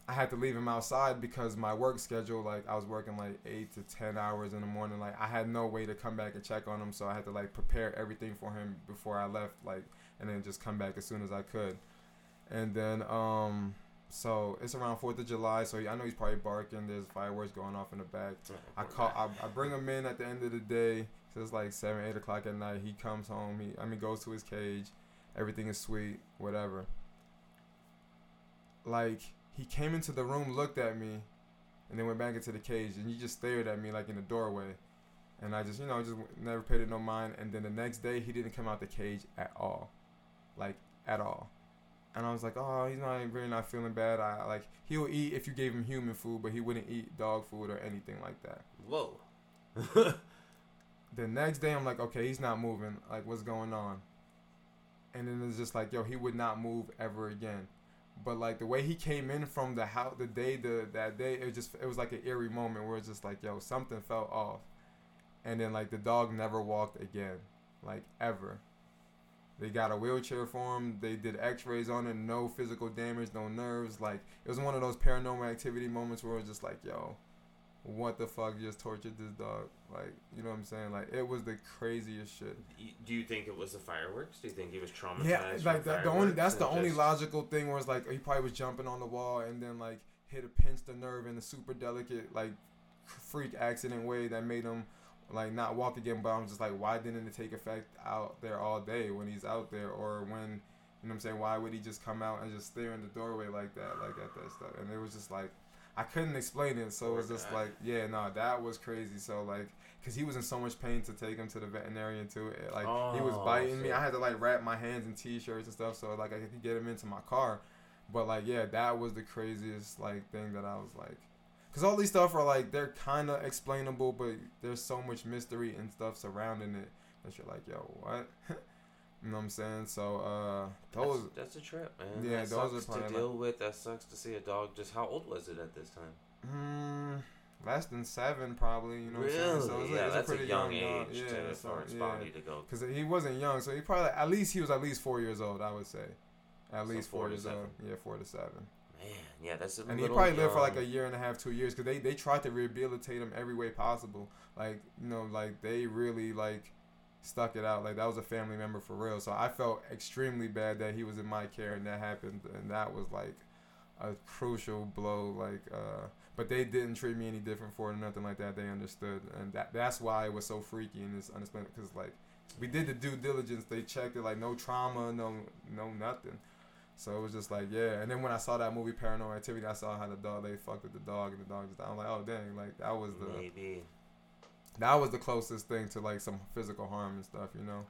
I had to leave him outside because my work schedule, like I was working like eight to ten hours in the morning. Like I had no way to come back and check on him, so I had to like prepare everything for him before I left, like, and then just come back as soon as I could. And then, um, so it's around Fourth of July, so I know he's probably barking. There's fireworks going off in the back. I call, I, I bring him in at the end of the day. So it's like seven, eight o'clock at night. He comes home. He, I mean, goes to his cage. Everything is sweet, whatever. Like he came into the room, looked at me, and then went back into the cage, and he just stared at me like in the doorway. And I just, you know, just never paid it no mind. And then the next day, he didn't come out the cage at all, like at all. And I was like, oh, he's not really not feeling bad. I like he'll eat if you gave him human food, but he wouldn't eat dog food or anything like that. Whoa. The next day, I'm like, okay, he's not moving. Like, what's going on? And then it's just like, yo, he would not move ever again. But like the way he came in from the house, the day the that day, it just it was like an eerie moment where it's just like, yo, something felt off. And then like the dog never walked again, like ever. They got a wheelchair for him. They did X-rays on it. No physical damage, no nerves. Like it was one of those paranormal activity moments where it was just like, yo, what the fuck just tortured this dog? Like, you know what I'm saying? Like it was the craziest shit. Do you think it was the fireworks? Do you think he was traumatized? Yeah, like that, the only that's the and only logical thing where it's like he probably was jumping on the wall and then like hit a pinched a nerve in a super delicate like freak accident way that made him like not walk again. But I'm just like, why didn't it take effect out there all day when he's out there or when you know what I'm saying? Why would he just come out and just stare in the doorway like that, like at that stuff? And it was just like. I couldn't explain it, so it was just like, yeah, no, that was crazy. So like, cause he was in so much pain to take him to the veterinarian too. It, Like he was Oh, biting me. I had to like wrap my hands in t-shirts and stuff so like I could get him into my car. But like, yeah, that was the craziest like thing that I was like, cause all these stuff are like they're kind of explainable, but there's so much mystery and stuff surrounding it that you're like, yo, what? you know what I'm saying? So uh, those. That's, that's a trip, man. Yeah, that those are sucks probably to like- deal with. That sucks to see a dog. Just how old was it at this time? Mm, less than seven, probably. You know what I'm saying? So it's, yeah, it's that's a a, pretty young, dog. age Yeah, to, so, yeah. body to go. Because he wasn't young, so he probably at least he was at least four years old. I would say, at So least four four, to years seven. old. Yeah, four to seven. Man, yeah, that's a And he probably lived for like a year and a half, two years, because they they tried to rehabilitate him every way possible. Like you know, like they really like stuck it out. Like that was a family member for real. So I felt extremely bad that he was in my care and that happened, and that was like a crucial blow. Like, uh, but they didn't treat me any different for it or nothing like that. They understood, and that that's why it was so freaky and it's unexplainable. Because like we did the due diligence, they checked it, like no trauma, no no nothing. So it was just like yeah. And then when I saw that movie Paranormal Activity, I saw how the dog they fucked with the dog and the dog just. I'm like oh dang, like that was the Maybe. That was the closest thing to like some physical harm and stuff, you know.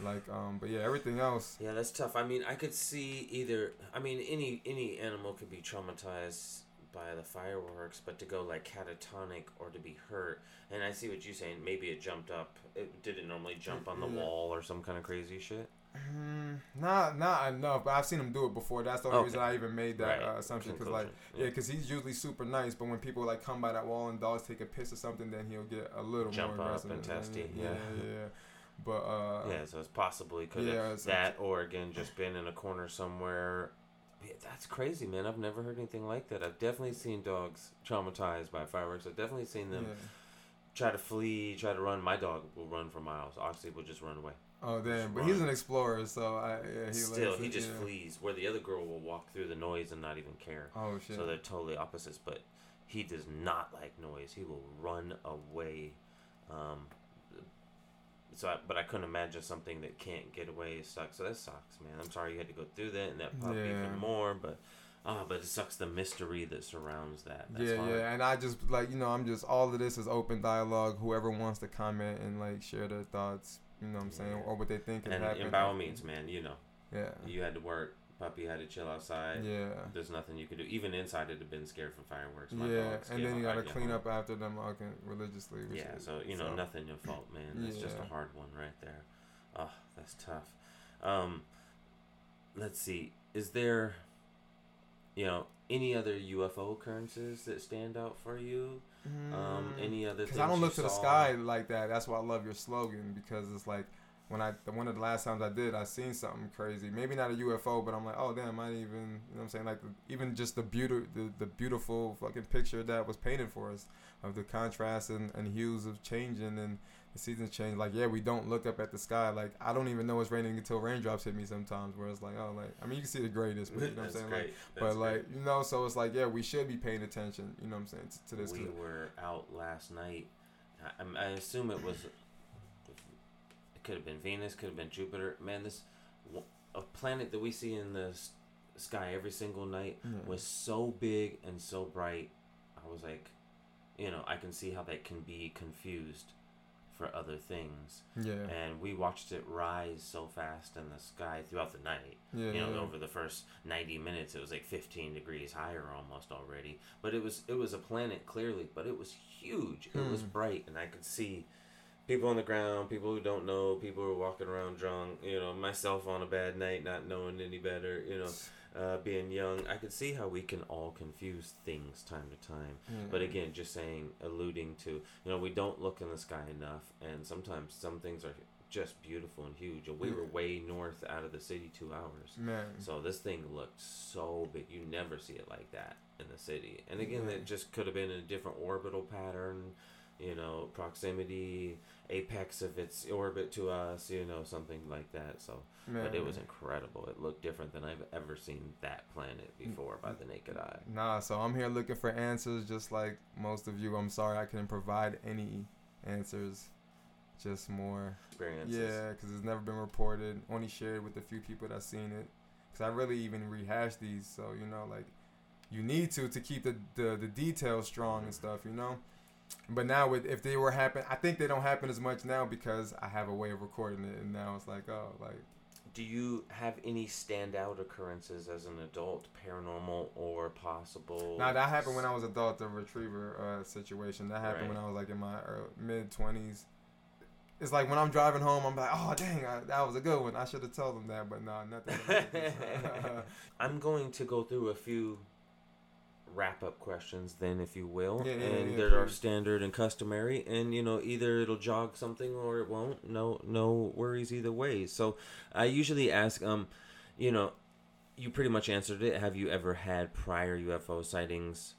Like um, but yeah, everything else. Yeah, that's tough. I mean, I could see either. I mean, any any animal could be traumatized by the fireworks, but to go like catatonic or to be hurt, and I see what you're saying. Maybe it jumped up. It, did it normally jump on the Yeah. wall or some kind of crazy shit? Mm, not not enough, but I've seen him do it before. That's the only Okay. reason I even made that Right. uh, assumption. Because like, yeah, because he's usually super nice, but when people like come by that wall and dogs take a piss or something, then he'll get a little Jump more up aggressive. and testy, Yeah, yeah. yeah. But uh, yeah, so it's possibly could yeah, that, or again, just been in a corner somewhere. That's crazy, man. I've never heard anything like that. I've definitely seen dogs traumatized by fireworks. I've definitely seen them yeah. try to flee, try to run. My dog will run for miles. Oxy will just run away. Oh damn! But he's an explorer, so I yeah he Still, he it, just yeah. flees. Where the other girl will walk through the noise and not even care. Oh shit! So they're totally opposites. But he does not like noise. He will run away. Um, so, I, but I couldn't imagine something that can't get away sucks. So that sucks, man. I'm sorry you had to go through that and that pup Yeah. even more. But oh, but it sucks the mystery that surrounds that. That's yeah, hard. yeah, and I just like you know I'm just all of this is open dialogue. Whoever wants to comment and like share their thoughts, you know what I'm saying, Yeah. or what they think And, happened. and by all means, man, you know, yeah, you had to work. Puppy had to chill outside. yeah, There's nothing you could do. Even inside, it'd have been scared from fireworks. My yeah, and then you gotta clean home. up after them fucking religiously. Yeah, so you know, so- nothing your fault, man. It's just a hard one right there. Oh, that's tough. Um, let's see. Is there, you know, any other UFO occurrences that stand out for you? Um, any other? Because Mm. I don't look to the sky like that. That's why I love your slogan because it's like when I the one of the last times I did, I seen something crazy. Maybe not a UFO, but I'm like, oh damn, I didn't even you know what I'm saying like the, even just the beauty the, the beautiful fucking picture that was painted for us of the contrast and, and hues of changing and the seasons change. Like yeah, we don't look up at the sky. Like I don't even know it's raining until raindrops hit me sometimes. Where it's like oh like I mean you can see the greatness, but you know what I'm saying great. like. That's But great. like you know, so it's like yeah, we should be paying attention. You know what I'm saying to, to this. we 'cause- were out last night. I, I'm- assume it was. It could have been Venus. Could have been Jupiter. Man, this a planet that we see in the sky every single night was so big and so bright. I was like, you know, I can see how that can be confused for other things. yeah. And we watched it rise so fast in the sky throughout the night Yeah, you know yeah. over the first 90 minutes it was like 15 degrees higher almost already but it was it was a planet clearly but it was huge it was Hmm. bright and i could see people on the ground people who don't know people who are walking around drunk you know myself on a bad night not knowing any better you know uh, being young i could see how we can all confuse things time to time Yeah. but again just saying alluding to you know we don't look in the sky enough and sometimes some things are just beautiful and huge and we were way north out of the city two hours man. so this thing looked so big. You never see it like that in the city. And again, it just could have been a different orbital pattern, you know, proximity, apex of its orbit to us, you know, something like that. So, man. but it was incredible. It looked different than I've ever seen that planet Mm. before by the naked eye. Nah, so I'm here looking for answers, just like most of you. I'm sorry I couldn't provide any answers, just more. Experiences. Yeah, because it's never been reported. Only shared with a few people that seen it. Because I really even rehash these, so you know, like you need to to keep the the, the details strong and stuff, you know. But now, with if they were happen, I think they don't happen as much now because I have a way of recording it, and now it's like, oh, like Do you have any standout occurrences as an adult, paranormal or possible? Nah, that happened when I was adult, the retriever uh, situation. That happened when I was like in my mid twenties. It's like when I'm driving home, I'm like, oh dang, I, that was a good one. I should have told them that, but no, nothing. I'm going to go through a few wrap up questions then if you will. Yeah, yeah, and yeah, that are standard and customary. And you know either it'll jog something or it won't. No no worries either way. So i usually ask um you know you pretty much answered it. Have you ever had prior ufo sightings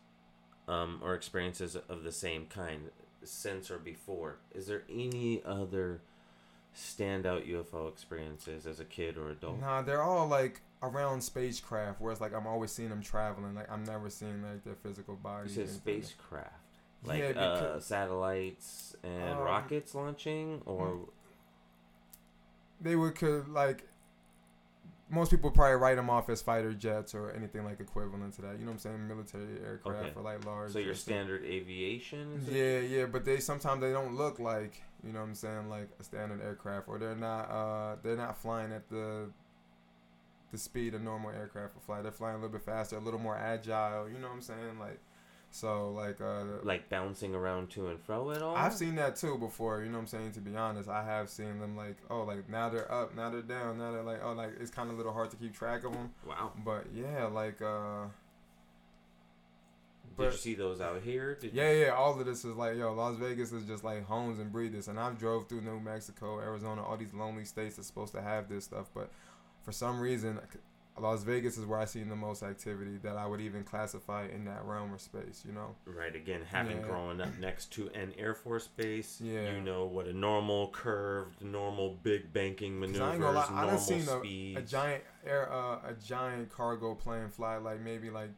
um or experiences of the same kind since or before? Is there any other standout ufo experiences as a kid or adult? Nah, they're all like around spacecraft, where it's like I'm always seeing them traveling. Like I'm never seeing like their physical You body. said spacecraft, like Yeah, uh, satellites and Um, rockets launching, or They would could like. Most people probably write them off as fighter jets or anything like equivalent to that. You know what I'm saying? Military aircraft Okay. or like large. so your standard aviation. Yeah, yeah, but they sometimes they don't look like you know what I'm saying like a standard aircraft, or they're not uh they're not flying at the the speed a normal aircraft will fly. They're flying a little bit faster, a little more agile. You know what I'm saying? Like so like uh Like bouncing around to and fro at all. I've seen that too before. You know what I'm saying? To be honest, I have seen them like oh like now they're up, now they're down, now they're like oh like it's kind of a little hard to keep track of them. Wow. But yeah, like uh Did you see those out here? Did Yeah, yeah. All of this is like, yo, Las Vegas is just like homes and breed this. And I've drove through New Mexico, Arizona, all these lonely states that's supposed to have this stuff, but for some reason, Las Vegas is where I seen the most activity that I would even classify in that realm or space. You know? Right. Again, having Yeah. grown up next to an Air Force base, Yeah. you know what a normal curved, normal big banking maneuvers, I I normal done seen a, a giant air, uh, a giant cargo plane fly like maybe like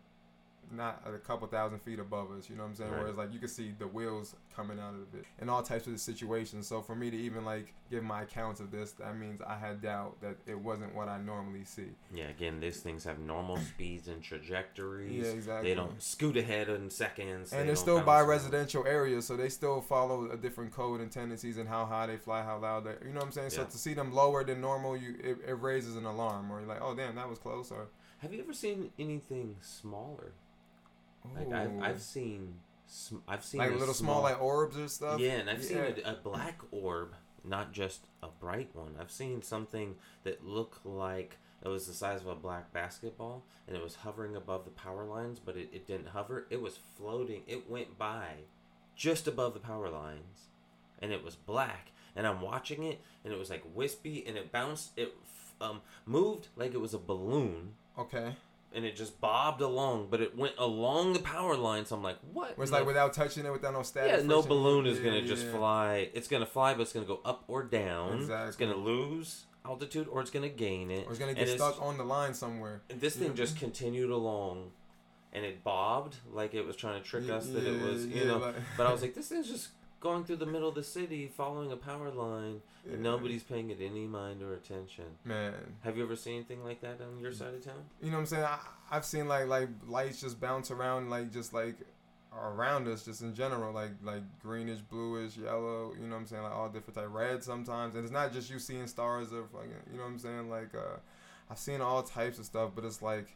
not a couple thousand feet above us. You know what I'm saying? Right. Whereas like you can see the wheels coming out of it in all types of situations. So for me to even like give my accounts of this, that means I had doubt that it wasn't what I normally see. Yeah, again, these things have normal speeds and trajectories. Yeah, exactly. They don't scoot ahead in seconds. and they're still by around. residential areas, so they still follow a different code and tendencies and how high they fly, how loud they. You know what I'm saying? So to see them lower than normal, you it, it raises an alarm, or you're like, oh damn, that was close, or Have you ever seen anything smaller? Like I've, I've seen, sm- I've seen like little small, like orbs or stuff. Yeah, and I've seen Yeah. a, a black orb, not just a bright one. I've seen something that looked like it was the size of a black basketball, and it was hovering above the power lines, but it, it didn't hover. It was floating. It went by just above the power lines, and it was black. And I'm watching it, and it was like wispy, and it bounced. It f- um moved like it was a balloon, Okay. And it just bobbed along, but it went along the power line. So I'm like, what? It's like the without touching it, without no static. yeah, no balloon is Yeah, gonna just fly. It's gonna fly, but it's gonna go up or down. Exactly. It's gonna lose altitude or it's gonna gain it. Or it's gonna get stuck on the line somewhere. and this thing Yeah. just continued along, and it bobbed like it was trying to trick us that it was, you know. like- but I was like, this thing's just going through the middle of the city, following a power line, Yeah. and nobody's paying it any mind or attention. Man, Have you ever seen anything like that on your side of town? you know what I'm saying? I, I've seen like like lights just bounce around, like just like around us, just in general, like like greenish, bluish, yellow. You know what I'm saying? Like all different type, red sometimes, and it's not just you seeing stars of like you know what I'm saying? Like uh, I've seen all types of stuff, but it's like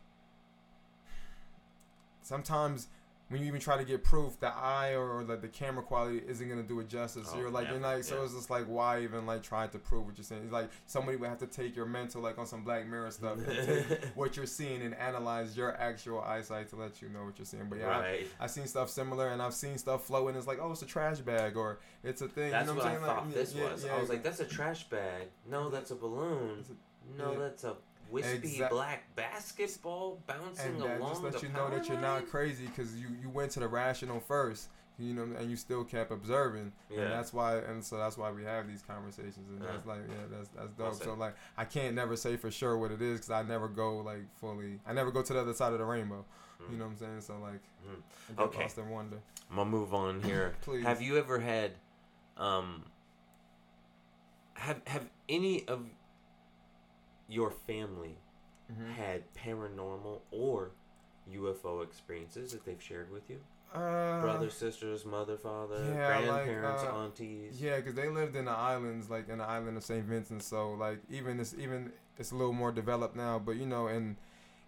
sometimes when you even try to get proof, the eye or, like the camera quality isn't gonna do it justice. So Oh, you're like, yeah, you're like, so yeah. it's just like, why even like try to prove what you're saying? It's like somebody would have to take your mental, like on some Black Mirror stuff, what you're seeing and analyze your actual eyesight to let you know what you're seeing. But yeah, I- right. I've seen stuff similar, and I've seen stuff floating. It's like, oh, it's a trash bag, or it's a thing. That's you know what, what I'm I saying? thought Like, this yeah, was. I was like, that's a trash bag. No, that's a balloon. A- No, that's a wispy Exact- black basketball bouncing and that along just lets the you know that you're not crazy because you you went to the rational first. You know, and you still kept observing, Yeah. and that's why, and so that's why we have these conversations, and that's Yeah. like, yeah, that's that's dope. So like, I can't never say for sure what it is because I never go like fully. I never go to the other side of the rainbow. Mm. You know what I'm saying? So like, get Okay. lost in wonder. I'm gonna move on here. Please. Have you ever had, um, have have any of your family Mhm. had paranormal or UFO experiences that they've shared with you? Uh, Brothers, sisters, mother, father, yeah, like, grandparents, uh, aunties. Yeah, because they lived in the islands, like in the island of Saint Vincent. So like even it's even it's a little more developed now. But you know, in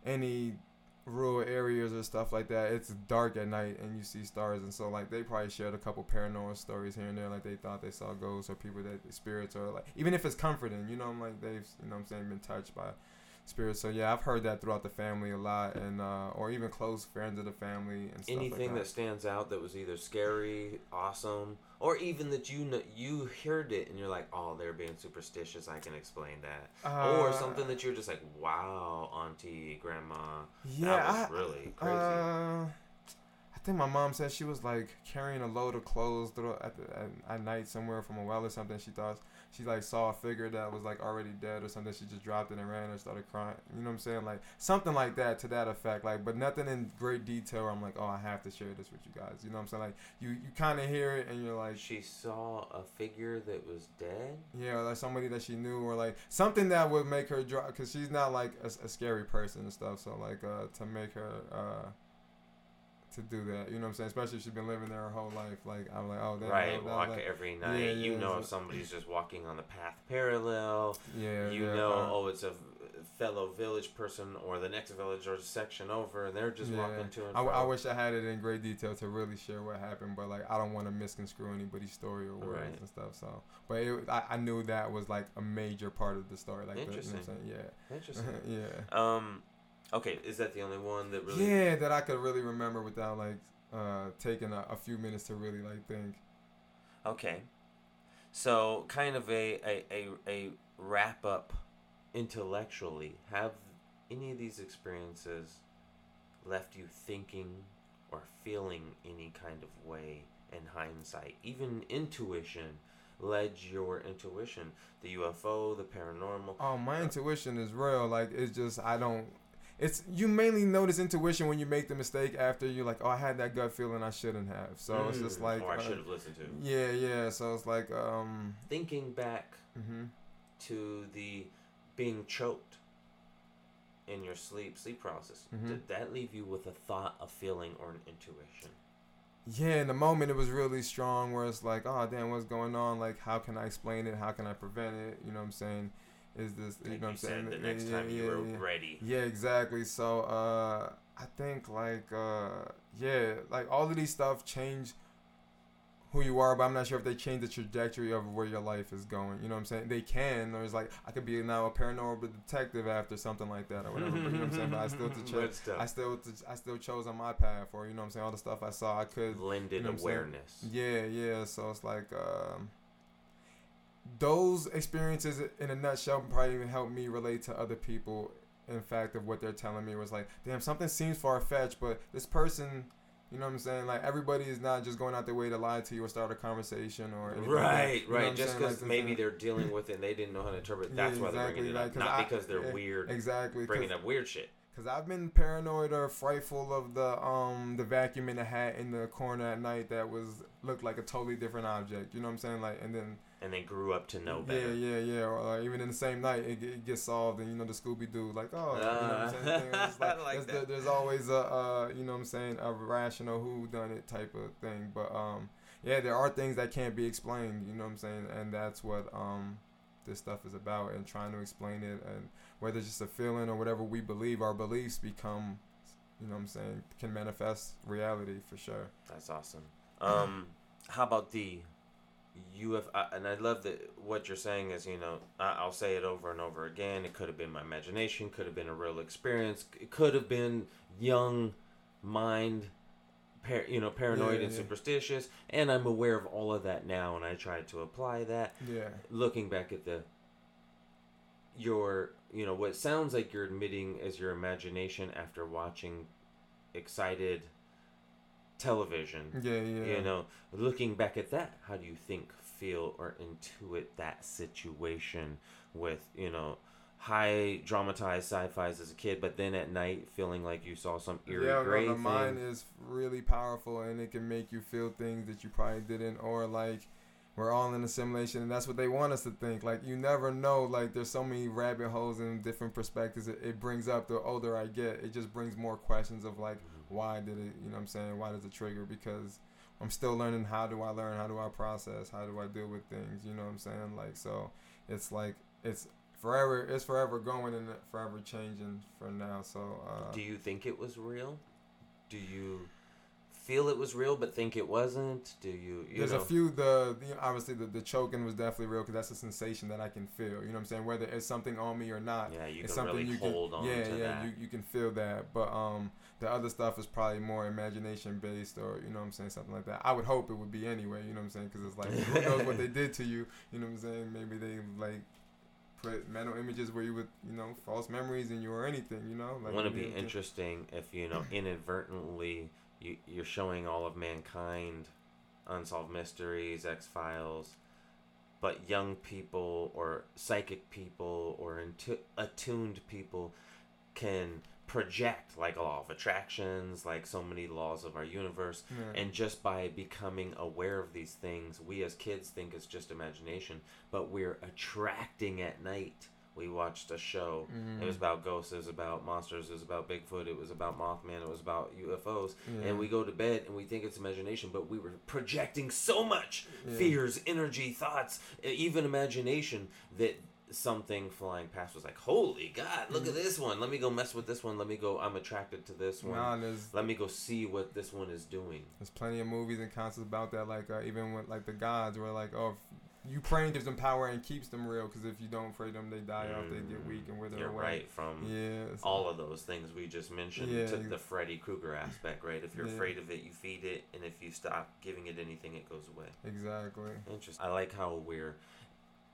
any rural areas or stuff like that, it's dark at night and you see stars. And so like they probably shared a couple paranormal stories here and there, like they thought they saw ghosts or people that spirits or like even if it's comforting, you know, I'm like they've you know I'm saying been touched by spirits. So yeah, I've heard that throughout the family a lot, and uh, or even close friends of the family and stuff Anything like that stands out that was either scary, awesome, or even that you you heard it and you're like, oh, they're being superstitious. I can explain that. Uh, or something that you're just like, wow, auntie, grandma, Yeah, that was I- really crazy. Uh, I think my mom said she was like carrying a load of clothes through at, the, at at night somewhere from a well or something. She thought she like saw a figure that was like already dead or something. She just dropped it and ran and started crying. You know what I'm saying? Like something like that to that effect. Like, but nothing in great detail. Where I'm like, oh, I have to share this with you guys. You know what I'm saying? Like you you kind of hear it and you're like, she saw a figure that was dead. yeah, like somebody that she knew, or like something that would make her drop, because she's not like a, a scary person and stuff. So like, uh, to make her, uh, to do that, you know what I'm saying? Especially if she's been living there her whole life. Like, I'm like, oh, that, right, that, walk that- every night. Yeah, you yeah, know if somebody's just walking on the path parallel. yeah, you yeah, know, oh, it's a fellow village person or the next village or section over, and they're just Yeah. walking to and I. I wish I had it in great detail to really share what happened, but like I don't want to misconstrue anybody's story or words Right. and stuff. So, but it, I, I knew that was like a major part of the story. Like, the, you know what I'm Interesting. Interesting. Yeah, yeah. um, okay, is that the only one that really? Yeah, that I could really remember without like uh taking a, a few minutes to really like think. Okay. So, kind of a, a, a, a wrap up intellectually. Have any of these experiences left you thinking or feeling any kind of way in hindsight? Even intuition led your intuition. The UFO, the paranormal. Oh, my intuition is real. Like it's just I don't. It's you mainly notice intuition when you make the mistake after you're like, oh, I had that gut feeling I shouldn't have. So it's just Mm, like, or I uh, should have listened to. yeah, yeah. So it's like, um, Thinking back hmm to the being choked in your sleep sleep process, Mhm. did that leave you with a thought, a feeling, or an intuition? yeah. In the moment, it was really strong. Where it's like, oh, damn, what's going on? Like, how can I explain it? How can I prevent it? You know what I'm saying? Is this, you Like know what I'm saying? the next yeah, time you yeah, were yeah. ready. Yeah, exactly. So uh I think like uh yeah, like all of these stuff change who you are, but I'm not sure if they change the trajectory of where your life is going. You know what I'm saying? They can, or it's like I could be now a paranormal detective after something like that or whatever. but you know what I'm saying? But I still chose still. I still I still chose on my path or you know what I'm saying, all the stuff I saw I could blended you know awareness. yeah, yeah. So it's like um, those experiences, in a nutshell, probably even help me relate to other people. In fact, of what they're telling me was like, damn, something seems far fetched, but this person, you know what I'm saying? Like everybody is not just going out their way to lie to you or start a conversation or anything like. Right, You know right. Just because Like, maybe they're dealing with it and they didn't know how to interpret. Yeah, That's why they're bringing it up, like, not I- because they're yeah, weird, exactly bringing up weird shit. Cause I've been paranoid or frightful of the um the vacuum in the hat in the corner at night that was looked like a totally different object. You know what I'm saying? Like and then And they grew up to know yeah, better. yeah, yeah. Or like, even in the same night, it, it gets solved, and you know the Scooby Doo, like oh, you know what I'm saying? It's like, like there's, there's always a uh, you know what I'm saying a rational who done it type of thing. But um, yeah, there are things that can't be explained. You know what I'm saying? And that's what um this stuff is about, and trying to explain it, and whether it's just a feeling or whatever we believe, our beliefs become, you know what I'm saying, can manifest reality for sure. That's awesome. Um, how about the you have, and I love that what you're saying is, you know, I'll say it over and over again. It could have been my imagination, could have been a real experience, it could have been young mind, par, you know, paranoid Yeah, and yeah. superstitious, and I'm aware of all of that now, and I try to apply that. Yeah. Looking back at the your, you know, what sounds like you're admitting is your imagination after watching excited television Yeah, yeah. you know. Looking back at that how do you think feel or intuit that situation with you know high dramatized sci-fis as a kid but then at night feeling like you saw some eerie yeah, gray no, the thing mind is really powerful and it can make you feel things that you probably didn't or like we're all in a simulation and that's what they want us to think. Like you never know like there's so many rabbit holes and different perspectives it, it brings up the older i get it just brings more questions of like why did it you know what i'm saying? Why does it trigger? Because i'm still learning how do i learn? How do i process? How do i deal with things? You know what i'm saying? Like so it's like it's forever it's forever going and forever changing for now. So uh do you think it was real? Do you feel it was real but think it wasn't? Do you, you There's know, a few the, the obviously the, the choking was definitely real because that's a sensation that I can feel. You know what I'm saying? Whether it's something on me or not, yeah you it's can something really you hold can on yeah to yeah that. you, you can feel that. But um the other stuff is probably more imagination based or you know what I'm saying something like that. I would hope it would be anyway. You know what I'm saying? Because it's like who knows what they did to you. You know what I'm saying? Maybe they like put mental images where you would you know false memories in you or anything. You know like wouldn't it be interesting if you know inadvertently you, you're showing all of mankind unsolved mysteries x files but young people or psychic people or intu- attuned people can project like a law of attractions like so many laws of our universe Yeah. and just by becoming aware of these things we as kids think it's just imagination but we're attracting at night we watched a show Mhm. it was about ghosts it was about monsters it was about bigfoot it was about mothman it was about ufos Yeah. and we go to bed and we think it's imagination but we were projecting so much Yeah. fears energy thoughts even imagination that something flying past was like holy god look Mm. at this one let me go mess with this one let me go i'm attracted to this one Nah, let me go see what this one is doing There's plenty of movies and concepts about that. Like uh, even with like the gods, where like oh, if you praying gives them power and keeps them real. Because if you don't pray them, they die off. They get weak and wither Mm, You're away. right from Yeah. all of those things we just mentioned Yeah, to the Freddy Krueger aspect, right? If you're Yeah. afraid of it, you feed it, and if you stop giving it anything, it goes away. Exactly. Interesting. I like how we're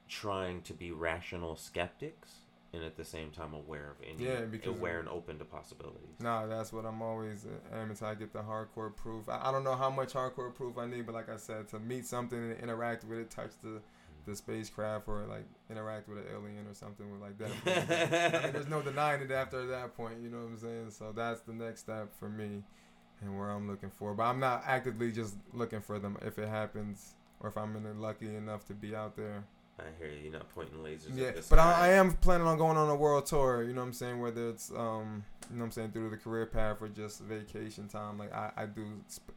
trying to be rational skeptics and at the same time aware of any, Yeah, because- aware and open to possibilities. Nah, that's what I'm always uh, am until I get the hardcore proof. I, I don't know how much hardcore proof I need, but like I said, to meet something and interact with it, touch the the spacecraft or like interact with an alien or something with like that. I mean, there's no denying it after that point. You know what I'm saying? So that's the next step for me, and where I'm looking for. But I'm not actively just looking for them. If it happens, or if I'm in lucky enough to be out there. I hear you. You're not pointing lasers. Yeah, but. I, I am planning on going on a world tour. You know what I'm saying? Whether it's um, you know what I'm saying through the career path or just vacation time. Like I, I do sp-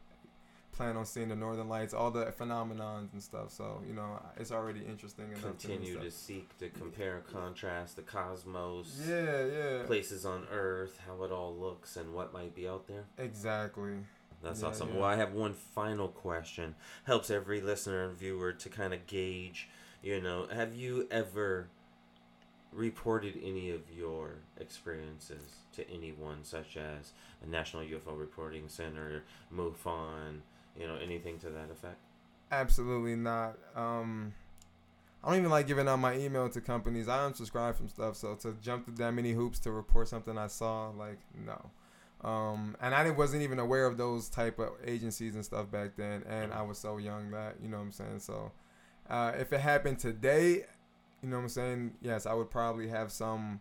plan on seeing the Northern Lights, all the phenomenons and stuff. So you know, it's already interesting enough. continue to, to seek to compare and contrast the cosmos. Yeah, yeah. places on Earth, how it all looks, and what might be out there. Exactly. That's Yeah, awesome. yeah. Well, I have one final question. Helps every listener and viewer to kind of gauge. You know, have you ever reported any of your experiences to anyone, such as a National UFO Reporting Center, MUFON, you know, anything to that effect? Absolutely not. Um, I don't even like giving out my email to companies. I unsubscribe from stuff, so to jump through that many hoops to report something I saw, like no. Um, and I wasn't even aware of those type of agencies and stuff back then, and I was so young that you know what I'm saying. So, uh, if it happened today, you know what I'm saying. Yes, I would probably have some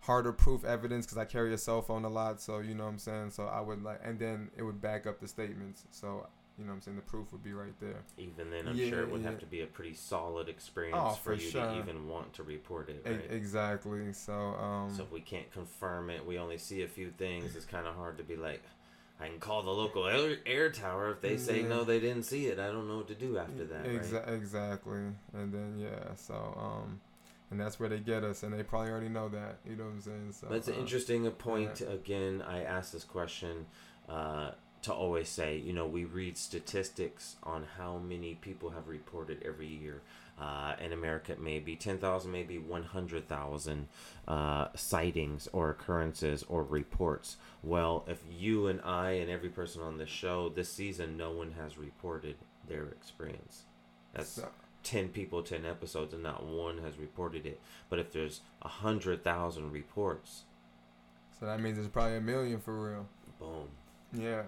harder proof evidence because I carry a cell phone a lot. So you know what I'm saying. So I would like, and then it would back up the statements. So you know what I'm saying. The proof would be right there. Even then, I'm Yeah, sure it would yeah. have to be a pretty solid experience Oh, for, for you sure. to even want to report it. E- exactly. So um, So if we can't confirm it, we only see a few things. It's kind of hard to be like, I can call the local air, air tower if they say Yeah. no, they didn't see it. I don't know what to do after that. Exa- Right? Exactly. And then yeah. So um, and that's where they get us, and they probably already know that. You know what I'm saying? So it's an uh, interesting point. Again, I asked this question uh, to always say, you know, we read statistics on how many people have reported every year. Uh, in America, it may be 10,000, maybe 100,000 uh, sightings or occurrences or reports. Well, if you and I and every person on this show this season, no one has reported their experience. That's So, 10 people 10 episodes and not one has reported it but if there's a hundred thousand reports so that means there's probably a million for real. boom Yeah.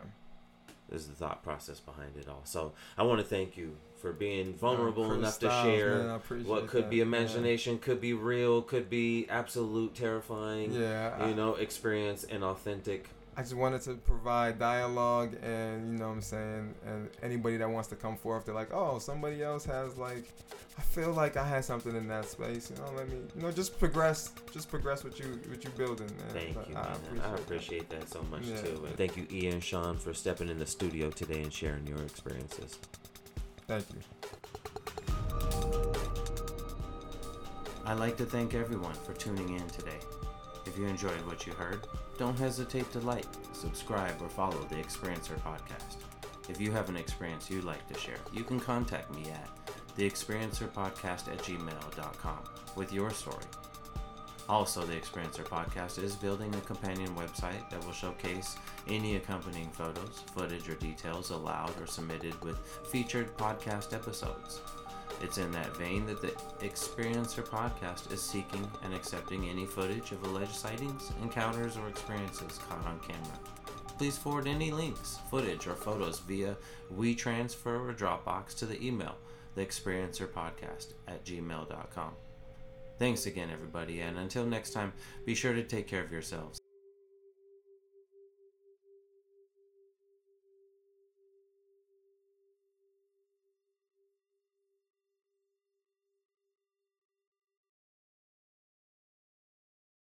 Is the thought process behind it all so i want to thank you for being vulnerable enough to share man, what could that. be Yeah. imagination could be real could be absolute terrifying Yeah. I- you know experience and authentic I just wanted to provide dialogue and you know what I'm saying and anybody that wants to come forth they're like oh somebody else has like I feel like I had something in that space you know let me you know just progress just progress what you what you building man. Thank But you, I man. appreciate, I that. appreciate that so much Yeah. too. And thank you, Ian and Sean, for stepping in the studio today and sharing your experiences. thank you I'd like to thank everyone for tuning in today. If you enjoyed what you heard, don't hesitate to like, subscribe, or follow the Experiencer podcast. If you have an experience you'd like to share, you can contact me at theexperiencerpodcast at gmail.com with your story. Also, the Experiencer podcast is building a companion website that will showcase any accompanying photos, footage, or details allowed or submitted with featured podcast episodes. It's in that vein that the Experiencer podcast is seeking and accepting any footage of alleged sightings, encounters, or experiences caught on camera. Please forward any links, footage, or photos via WeTransfer or Dropbox to the email theexperiencerpodcast at gmail.com. Thanks again, everybody, and until next time, be sure to take care of yourselves